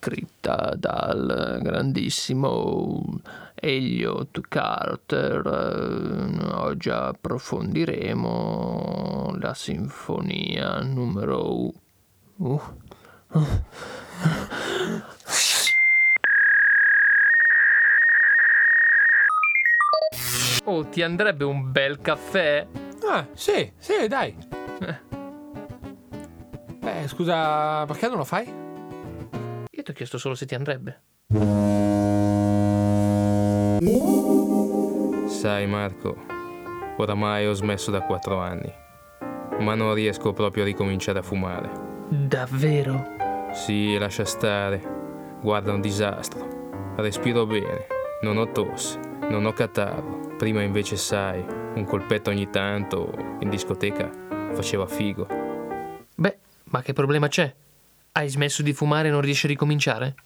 scritta dal grandissimo Elliot Carter. Oggi approfondiremo la sinfonia numero... Uh. Oh, ti andrebbe un bel caffè? Ah, sì, sì, dai. Beh, scusa, perché non lo fai? Ti ho chiesto solo se ti andrebbe. Sai Marco, oramai ho smesso da quattro anni, ma non riesco proprio a ricominciare a fumare. Davvero? Sì, lascia stare. Guarda un disastro. Respiro bene, non ho tosse, non ho catarro. Prima invece sai, un colpetto ogni tanto in discoteca faceva figo. Beh, ma che problema c'è? Hai smesso di fumare e non riesci a ricominciare?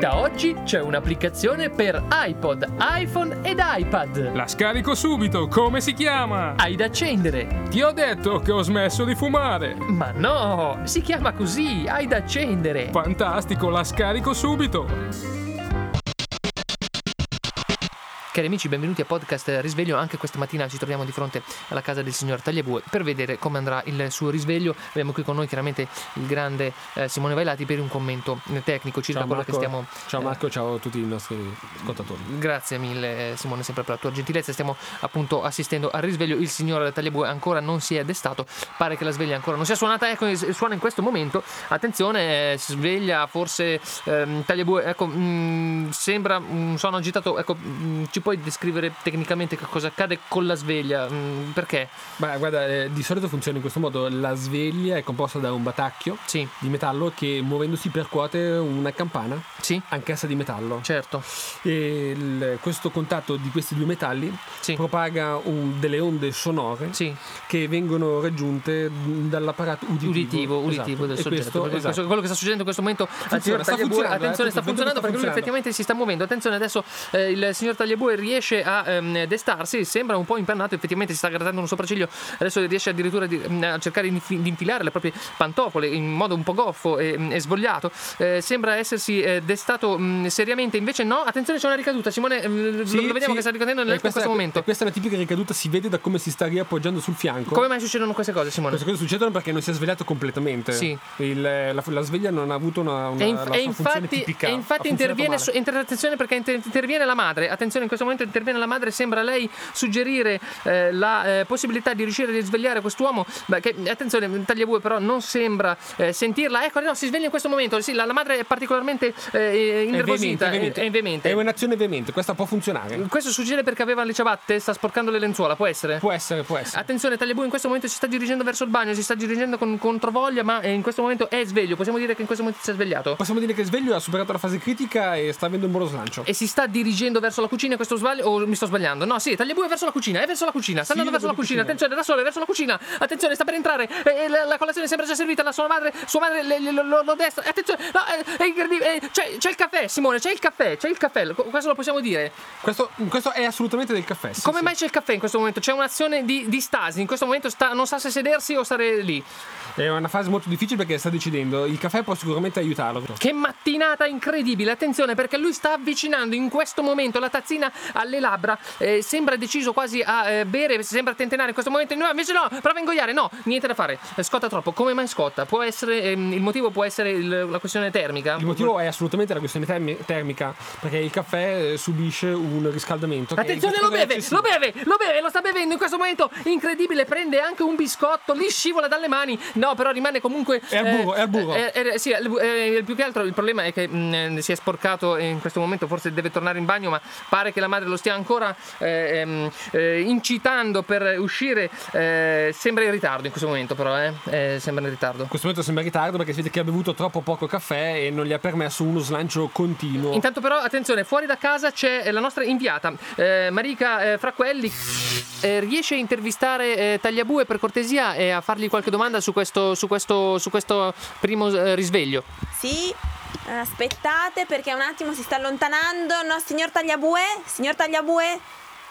Da oggi c'è un'applicazione per iPod, iPhone ed iPad. La scarico subito, come si chiama? Hai da accendere. Ti ho detto che ho smesso di fumare. Ma no, si chiama così, hai da accendere. Fantastico, la scarico subito. Cari amici, benvenuti a podcast Risveglio. Anche questa mattina ci troviamo di fronte alla casa del signor Tagliabue per vedere come andrà il suo risveglio. Abbiamo qui con noi chiaramente il grande eh, Simone Vailati per un commento tecnico circa Ciao quello che Marco. stiamo. Ciao eh, Marco, ciao a tutti i nostri ascoltatori. Grazie mille eh, Simone sempre per la tua gentilezza, stiamo appunto assistendo al risveglio, il signor Tagliabue ancora non si è destato, pare che la sveglia ancora non sia suonata, ecco eh, suona in questo momento, attenzione, eh, si sveglia forse ehm, Tagliabue, ecco mm, sembra un suono agitato, ecco mm, ci puoi descrivere tecnicamente che cosa accade con la sveglia, Mm, perché? Beh, guarda, eh, di solito funziona in questo modo. La sveglia è composta da un batacchio Sì, di metallo che muovendosi percuote una campana, sì, anch'essa di metallo. certo, E il- questo contatto di questi due metalli sì, propaga un- delle onde sonore sì, che vengono raggiunte dall'apparato uditivo. uditivo, uditivo Esatto. del E soggetto. questo- esatto. questo- quello che sta succedendo in questo momento Funziona, sta funzionando, attenzione, eh, sta funzionando perché lui funzionando. effettivamente si sta muovendo. Attenzione, adesso eh, il signor Tagliabue riesce a ehm, destarsi, sembra un po' impannato, effettivamente si sta grattando un sopracciglio, adesso riesce addirittura di- mm, a cercare di, infi- di infilare le proprie pantofole in modo un po' goffo e, mm, e svogliato. Eh, sembra essersi eh, destato mm, seriamente, invece no, attenzione c'è una ricaduta, Simone Sì, lo, lo vediamo sì. che sta ricadendo nel- E in questo momento. questa è una tipica ricaduta, si vede da come si sta riappoggiando sul fianco. Come mai succedono queste cose, Simone? Queste cose succedono perché non si è svegliato completamente. Sì. Il- la, la sveglia non ha avuto una, una E, inf- la e infatti, tipica. e infatti interviene, su- attenzione perché inter- interviene la madre. Attenzione, in questo momento interviene la madre. Sembra lei suggerire eh, la eh, possibilità di riuscire a risvegliare quest'uomo. Beh, che, attenzione, Tagliabue però non sembra eh, sentirla. Ecco, no, si sveglia in questo momento. Sì, la, la madre è particolarmente eh, È innervosita. veemente, È, è veemente. È un'azione veemente, questa può funzionare. Questo succede perché aveva le ciabatte, sta sporcando le lenzuola, può essere? Può essere, può essere. Attenzione, Tagliabue in questo momento si sta dirigendo verso il bagno, si sta dirigendo con controvoglia, ma eh, in questo momento è sveglio. Possiamo dire che in questo momento si è svegliato? Possiamo dire che Sveglio ha superato la fase critica e sta avendo un buono slancio. e si sta dirigendo verso la cucina questo sbaglio o mi sto sbagliando no sì Tagliabue è verso la cucina è verso la cucina sta Sì, andando verso la cucina cucina. attenzione è verso la cucina attenzione sta per entrare e, e la, la colazione sembra già servita la sua madre sua madre le- le- lo, destra attenzione no, eh, è incredibile eh, c'è, c'è il caffè Simone c'è il caffè c'è il caffè questo lo possiamo dire Questo, questo è assolutamente del caffè. sì, come sì. mai c'è il caffè in questo momento c'è un'azione di, di stasi in questo momento sta, non sa se sedersi o stare lì È una fase molto difficile perché sta decidendo. Il caffè può sicuramente aiutarlo. Che mattinata incredibile, attenzione perché lui sta avvicinando in questo momento la tazzina alle labbra, eh, sembra deciso quasi a eh, bere, sembra tentennare in questo momento, no invece no, prova a ingoiare, no, niente da fare, Eh, scotta troppo, come mai scotta? Può essere, ehm, il motivo può essere il- la questione termica? Il motivo è assolutamente la questione termi- termica, perché il caffè eh, subisce un riscaldamento. Attenzione, lo beve, lo beve, lo beve, lo sta bevendo in questo momento incredibile. Prende anche un biscotto, gli scivola dalle mani. No, però rimane comunque. È al burro, è al burro. eh, eh, sì, eh, più che altro il problema è che mh, si è sporcato in questo momento forse deve tornare in bagno, ma pare che la madre lo stia ancora eh, ehm, eh, incitando per uscire. Eh, sembra in ritardo in questo momento, però, eh. Eh, sembra in ritardo. In questo momento sembra in ritardo perché si vede che ha bevuto troppo poco caffè e non gli ha permesso uno slancio continuo. Intanto però attenzione, fuori da casa c'è la nostra inviata, eh, Marica eh, Fraquelli. Eh, riesce a intervistare eh, Tagliabue per cortesia e a fargli qualche domanda su questo, su questo, su questo primo eh, risveglio? Sì, aspettate perché un attimo si sta allontanando. No, signor Tagliabue? Signor Tagliabue?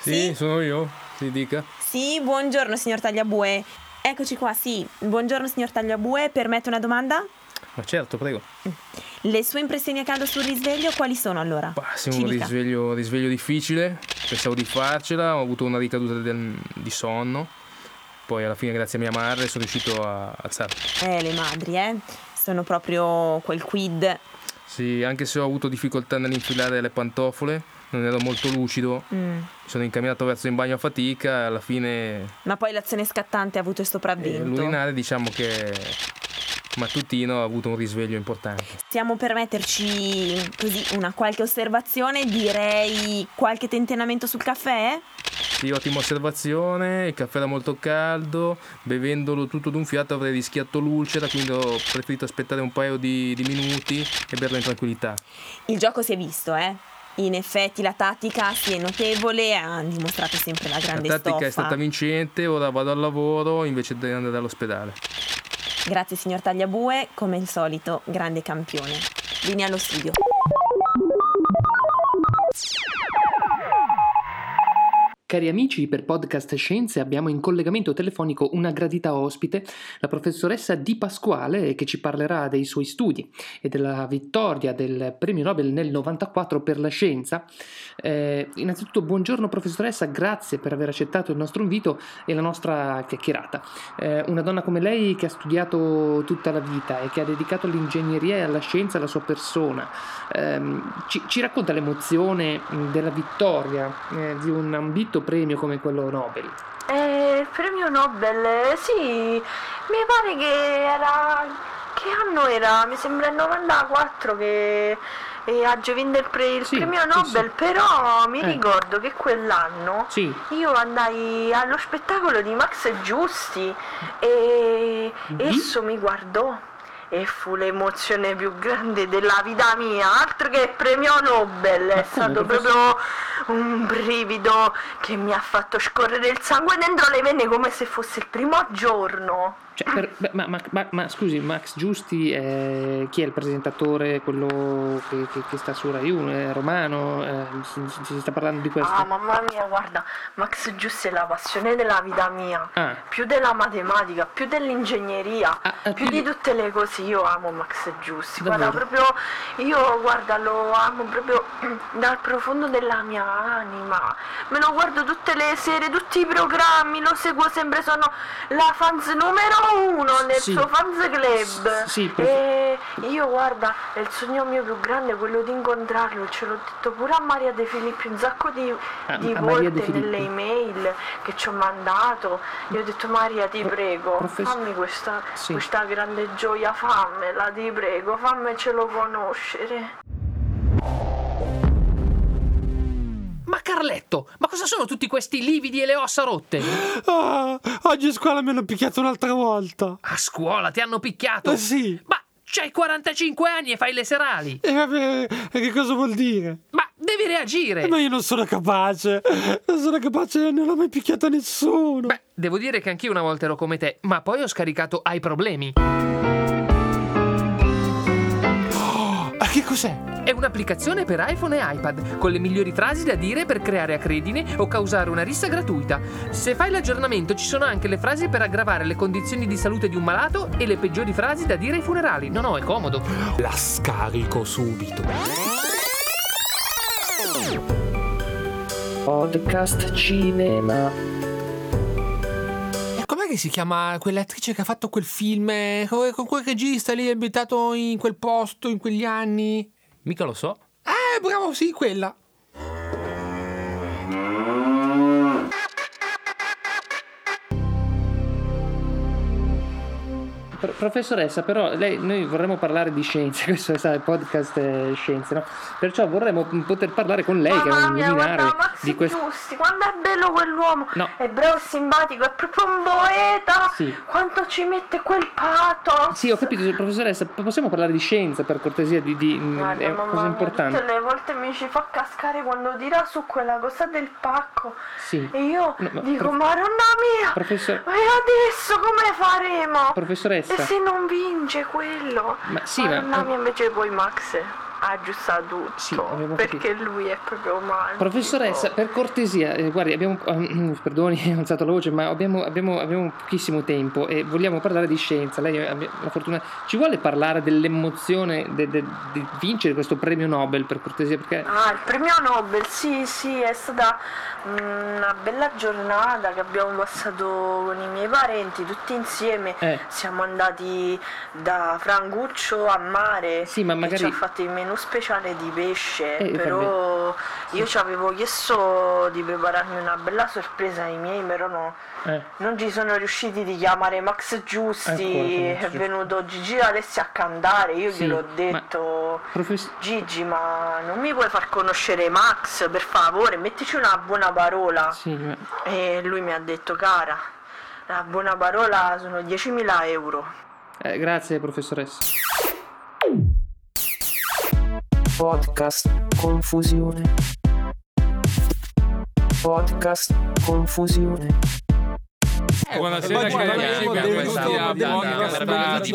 Sì, sono io, si dica. Sì, buongiorno signor Tagliabue. Eccoci qua, sì. Buongiorno signor Tagliabue, permette una domanda? Ma certo, prego. Le sue impressioni a caldo sul risveglio quali sono allora? Bah, sì, un risveglio, risveglio difficile, pensavo di farcela, ho avuto una ricaduta del- di sonno, poi alla fine grazie a mia madre sono riuscito a alzare. Eh, le madri, eh. Sono proprio quel quid. Sì, anche se ho avuto difficoltà nell'infilare le pantofole, non ero molto lucido, Mm. mi sono incamminato verso il bagno a fatica e alla fine Ma poi l'azione scattante ha avuto il eh, sopravvento. l'urinare diciamo che mattutino ha avuto un risveglio importante. Possiamo permetterci così una qualche osservazione? Direi qualche tentennamento sul caffè? Sì, ottima osservazione, il caffè era molto caldo, bevendolo tutto d'un fiato avrei rischiato l'ulcera, quindi ho preferito aspettare un paio di, di minuti e berlo in tranquillità. Il gioco si è visto, eh. In effetti la tattica sì è notevole, ha dimostrato sempre la La grande tattica stoffa. è stata vincente, ora vado al lavoro invece di andare all'ospedale. Grazie signor Tagliabue, come al solito, grande campione. Linea allo studio. Cari amici, per Podcast Scienze abbiamo in collegamento telefonico una gradita ospite, la professoressa Di Pasquale, che ci parlerà dei suoi studi e della vittoria del premio Nobel nel 94 per la scienza. Eh, innanzitutto, buongiorno professoressa, grazie per aver accettato il nostro invito e la nostra chiacchierata. Eh, una donna come lei che ha studiato tutta la vita e che ha dedicato all'ingegneria e alla scienza la sua persona, ehm, ci, ci racconta l'emozione della vittoria eh, di un ambito premio come quello Nobel. Eh, il premio Nobel, eh, sì, mi pare che era... Che anno era? Mi sembra il 94 che eh, vinto il, pre- il Sì, premio Nobel, sì. però mi Eh. ricordo che quell'anno Sì, io andai allo spettacolo di Max Giusti e Di? esso mi guardò e fu l'emozione più grande della vita mia, altro che premio Nobel, è stato proprio un brivido che mi ha fatto scorrere il sangue dentro le vene come se fosse il primo giorno. Cioè, per- ma, ma- ma- ma scusi, Max Giusti, eh, chi è il presentatore, quello che, che- che sta su Rai 1, è romano? Eh, si, si- sta parlando di questo? Ah, mamma mia, guarda, Max Giusti è la passione della vita mia. Ah. Più della matematica, più dell'ingegneria, Ah, ah, più di tutte le cose. Io amo Max Giusti. Guarda, proprio io guarda, lo amo proprio dal profondo della mia anima. Me lo guardo tutte le sere, tutti i programmi, lo seguo sempre, sono la fans numero uno nel Sì. suo fans club. Sì, prof- e io guarda, il sogno mio più grande quello di incontrarlo, ce l'ho detto pure a Maria De Filippi un sacco di, di a Maria De volte nelle email che ci ho mandato. Io ho detto Maria ti Pro- prego, profess- fammi questa, Sì. questa grande gioia, fammela, ti prego, fammecelo conoscere. Ma Carletto, ma cosa sono tutti questi lividi e le ossa rotte? Ah, oggi a scuola mi hanno picchiato un'altra volta. A scuola ti hanno picchiato? Eh sì. Ma c'hai 45 anni e fai le serali? E vabbè, e che cosa vuol dire? Ma devi reagire! Eh, Ma io non sono capace. Non sono capace, non ho mai picchiato nessuno. Beh, devo dire che anch'io una volta ero come te, ma poi ho scaricato Hai problemi. Ma che cos'è? È un'applicazione per iPhone e iPad con le migliori frasi da dire per creare acredine o causare una rissa gratuita. Se fai l'aggiornamento ci sono anche le frasi per aggravare le condizioni di salute di un malato e le peggiori frasi da dire ai funerali. No, no, è comodo. La scarico subito. Podcast cinema. E com'è che si chiama quell'attrice che ha fatto quel film con con quel regista lì abitato in quel posto in quegli anni? Mica lo so. Eh, bravo, sì, quella. Pro- professoressa, però lei, noi vorremmo parlare di scienze, questo è il podcast eh, scienze, no? Perciò vorremmo mm, poter parlare con lei, che è un mia, luminare di questo. Giusti, quanto è bello quell'uomo! No. È bravo simpatico, è proprio un poeta! Sì. Quanto ci mette quel pathos! Sì, ho capito, professoressa, possiamo parlare di scienza per cortesia, di, di mm, Guarda, è una mamma cosa mia, importante. tutte le volte mi ci fa cascare quando tira su quella cosa del pacco. Sì. E io No, ma dico, prof- Madonna mia! Professor- Ma adesso come faremo? Professoressa. E se non vince quello? Ma sì, ma- Madonna mia, invece poi Max aggiusta tutto. Sì, perché lui è proprio magico. Professoressa, per cortesia, eh, guardi, abbiamo, ehm, perdoni, ho alzato la voce, ma abbiamo, abbiamo- abbiamo pochissimo tempo e vogliamo parlare di scienza. Lei ha la fortuna. Ci vuole parlare dell'emozione de- de- di vincere questo premio Nobel, per cortesia? Perché Ah, il premio Nobel, sì, sì, è stata mm, una bella giornata che abbiamo passato con i miei parenti tutti insieme. Eh. Siamo andati da Franguccio a mare. Sì, ma magari- ci ha fatto il menù speciale di pesce. Eh, però io ci avevo chiesto di prepararmi una bella sorpresa ai miei, però no. eh, Non ci sono riusciti di chiamare Max Giusti, Ancora, Max è Giusti. venuto Gigi D'Alessi a cantare, io Sì, gliel'ho ma- detto. profess- Gigi, ma non mi puoi far conoscere Max, per favore, mettici una buona parola. sì, ma- E lui mi ha detto, cara, la buona parola sono 10.000 euro. eh, grazie, professoressa. Podcast Confusione. Podcast Confusione. Buonasera Oggi cari amici, benvenuti a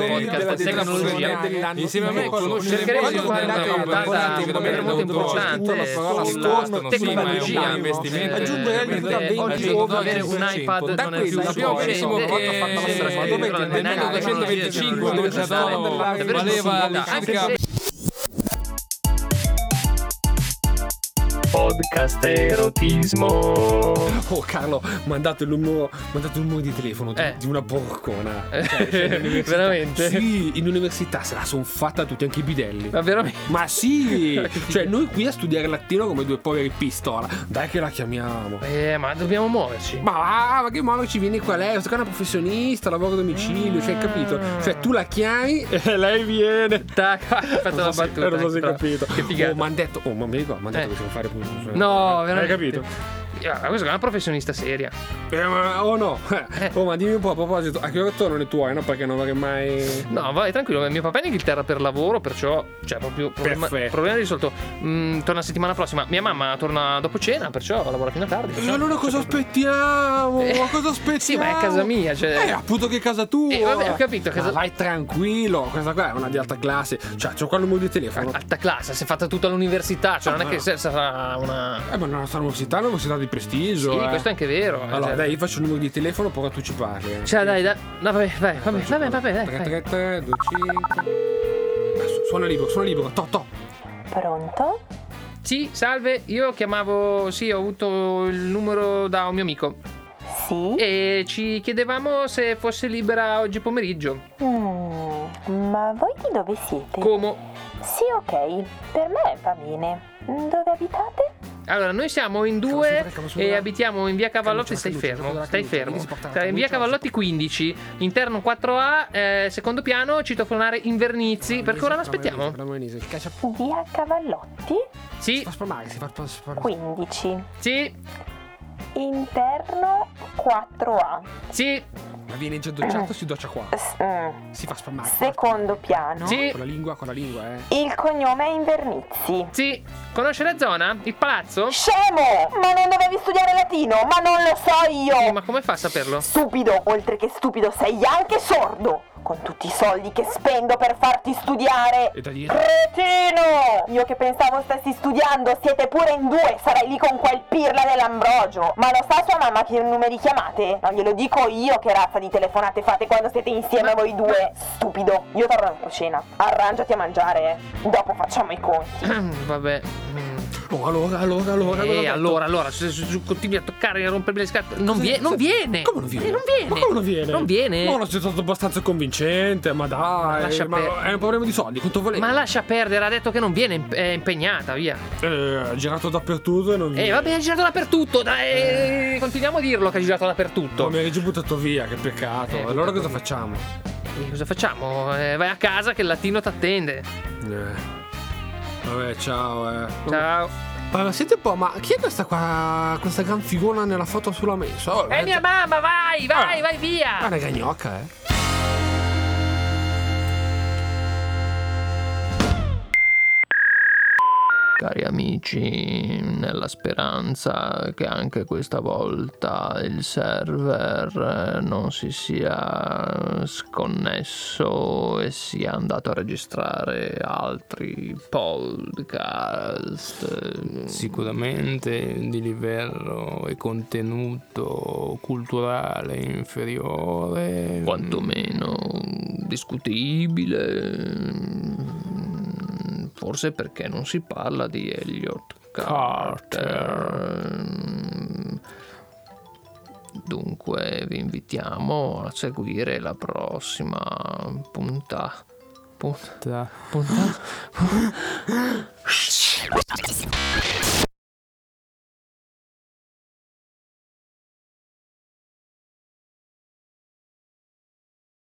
Podcast tecnologia. Insieme a me conoscere Cercheremo di meglio fare della una puntata molto importante sulla tecnologia. investimento. Aggiungere da 20 Oggi avere un 100. iPad non è più sappiamo benissimo che quanto ha fatto la strada, eh, nel nel 1925 dove già stava davano- davvero valeva circa Podcast Erotismo. Oh Carlo, mandato il numero, mandato il numero di telefono di, Eh. di una porcona. Eh, Cioè, cioè, veramente? Sì, in università se la son fatta tutti, anche i bidelli. Ma veramente? Ma sì! cioè, noi qui a studiare latino come due poveri pistola. Dai che la chiamiamo. Eh, ma dobbiamo muoverci. Ma va, ma che modo ci vieni qua lei? Questa qua è una professionista, lavora a domicilio, cioè, capito? Cioè, tu la chiami e lei viene. Tac, fatto la so se- battuta. eh, non so se hai però. capito. Che figata. Oh, mi hanno detto, oh, ma mi ricordo, mi hanno detto Eh. che devo fare No, Hai veramente. capito? Ah, questa è una professionista seria. Eh, ma, oh no. Eh. Oh, ma dimmi un po' a proposito, a che ora tornano i tuoi, no? Perché non vorrei mai. No, vai tranquillo, mio papà è in Inghilterra per lavoro, perciò cioè proprio problema, Perfetto. problema risolto. Mm, torna la settimana prossima. Mia mamma torna dopo cena, perciò lavora fino a tardi. E perciò- allora cosa aspettiamo? Eh, Ma cosa aspettiamo? Sì, ma è casa mia, cioè. Eh, appunto che casa tua. Eh, vabbè, ho capito, casa- Ma vai tranquillo, questa qua è una di alta classe. Cioè, c'ho qua il numero di telefono. Alta classe, si è fatta tutta l'università, cioè non è che se- sarà una. Eh, ma la nostra università è un'università di prestigio. Sì, eh. questo è anche vero. eh, Allora, cioè- dai, io faccio il numero di telefono, poi tu ci parli. eh. Cioè, dai, dai. No, vabbè, vai, vabbè, vabbè, vabbè, dai, vai. 333 25 Suona libero, suona libero. To, to. Pronto? Sì, salve, io chiamavo, sì, ho avuto il numero da un mio amico Sì? e ci chiedevamo se fosse libera oggi pomeriggio. Mm, ma voi di dove siete? Como? sì, ok. Per me va bene. Dove abitate? Allora, noi siamo in due e abitiamo in via Cavallotti. Stai fermo, stai fermo. Stai in via Cavallotti 15, interno 4A, eh, secondo piano, citofonare Invernizzi. Perché ora l'aspettiamo? Via Cavallotti Sì, Fa spalmare, si fa spalmare. 15. sì, Interno 4A. sì, Ma viene già docciato, si doccia qua. S- mm, Si fa spalmare. Secondo piano. sì, Con la lingua, con la lingua, eh. Il cognome è Invernizzi. sì. Conosce la zona? Il palazzo? Scemo! Ma non dovevi studiare latino? Ma non lo so io! Sì, ma come fa a saperlo? Stupido, oltre che stupido, sei anche sordo! Con tutti i soldi che spendo per farti studiare! E da dietro. Cretino! Io che pensavo stessi studiando, siete pure in due, sarai lì con quel pirla dell'Ambrogio! Ma lo sa sua mamma che numeri chiamate? Non glielo dico io che razza di telefonate fate quando siete insieme voi due! Stupido! Io torno dopo cena. Arrangiati a mangiare, eh! Dopo facciamo i conti. Vabbè. mm. Oh, allora, allora, allora. Eh, allora, allora, se, se- se continui a toccare e a rompermi le scarpe, non, vie- non viene. Come non viene? Eh, non viene. Ma come non viene? Non viene. No, non sei stato abbastanza convincente, ma dai. lascia ma perdere. è un problema di soldi, quanto volevi? Ma lascia perdere, ha detto che non viene, imp- è impegnata, via. Eh, ha girato dappertutto e non E viene. eh, vabbè, ha girato dappertutto, dai, continuiamo a dirlo che ha girato dappertutto. No, mi hai già buttato via, che peccato. Eh, allora cosa via. facciamo? E cosa facciamo? Eh, vai a casa che il latino t'attende. Eh. Vabbè, ciao, eh. Ciao. Ma senti un po', ma chi è questa qua? Questa gran figura nella foto sulla messa? Oh, È mia mamma, vai, vai, Ah. vai via. Ah, una gagnocca, eh. Cari amici, nella speranza che anche questa volta il server non si sia sconnesso e sia andato a registrare altri podcast. Sicuramente di livello e contenuto culturale inferiore. quantomeno discutibile. Forse perché non si parla di Elliot Carter. Dunque vi invitiamo a seguire la prossima. Puntata. Tra- puntata.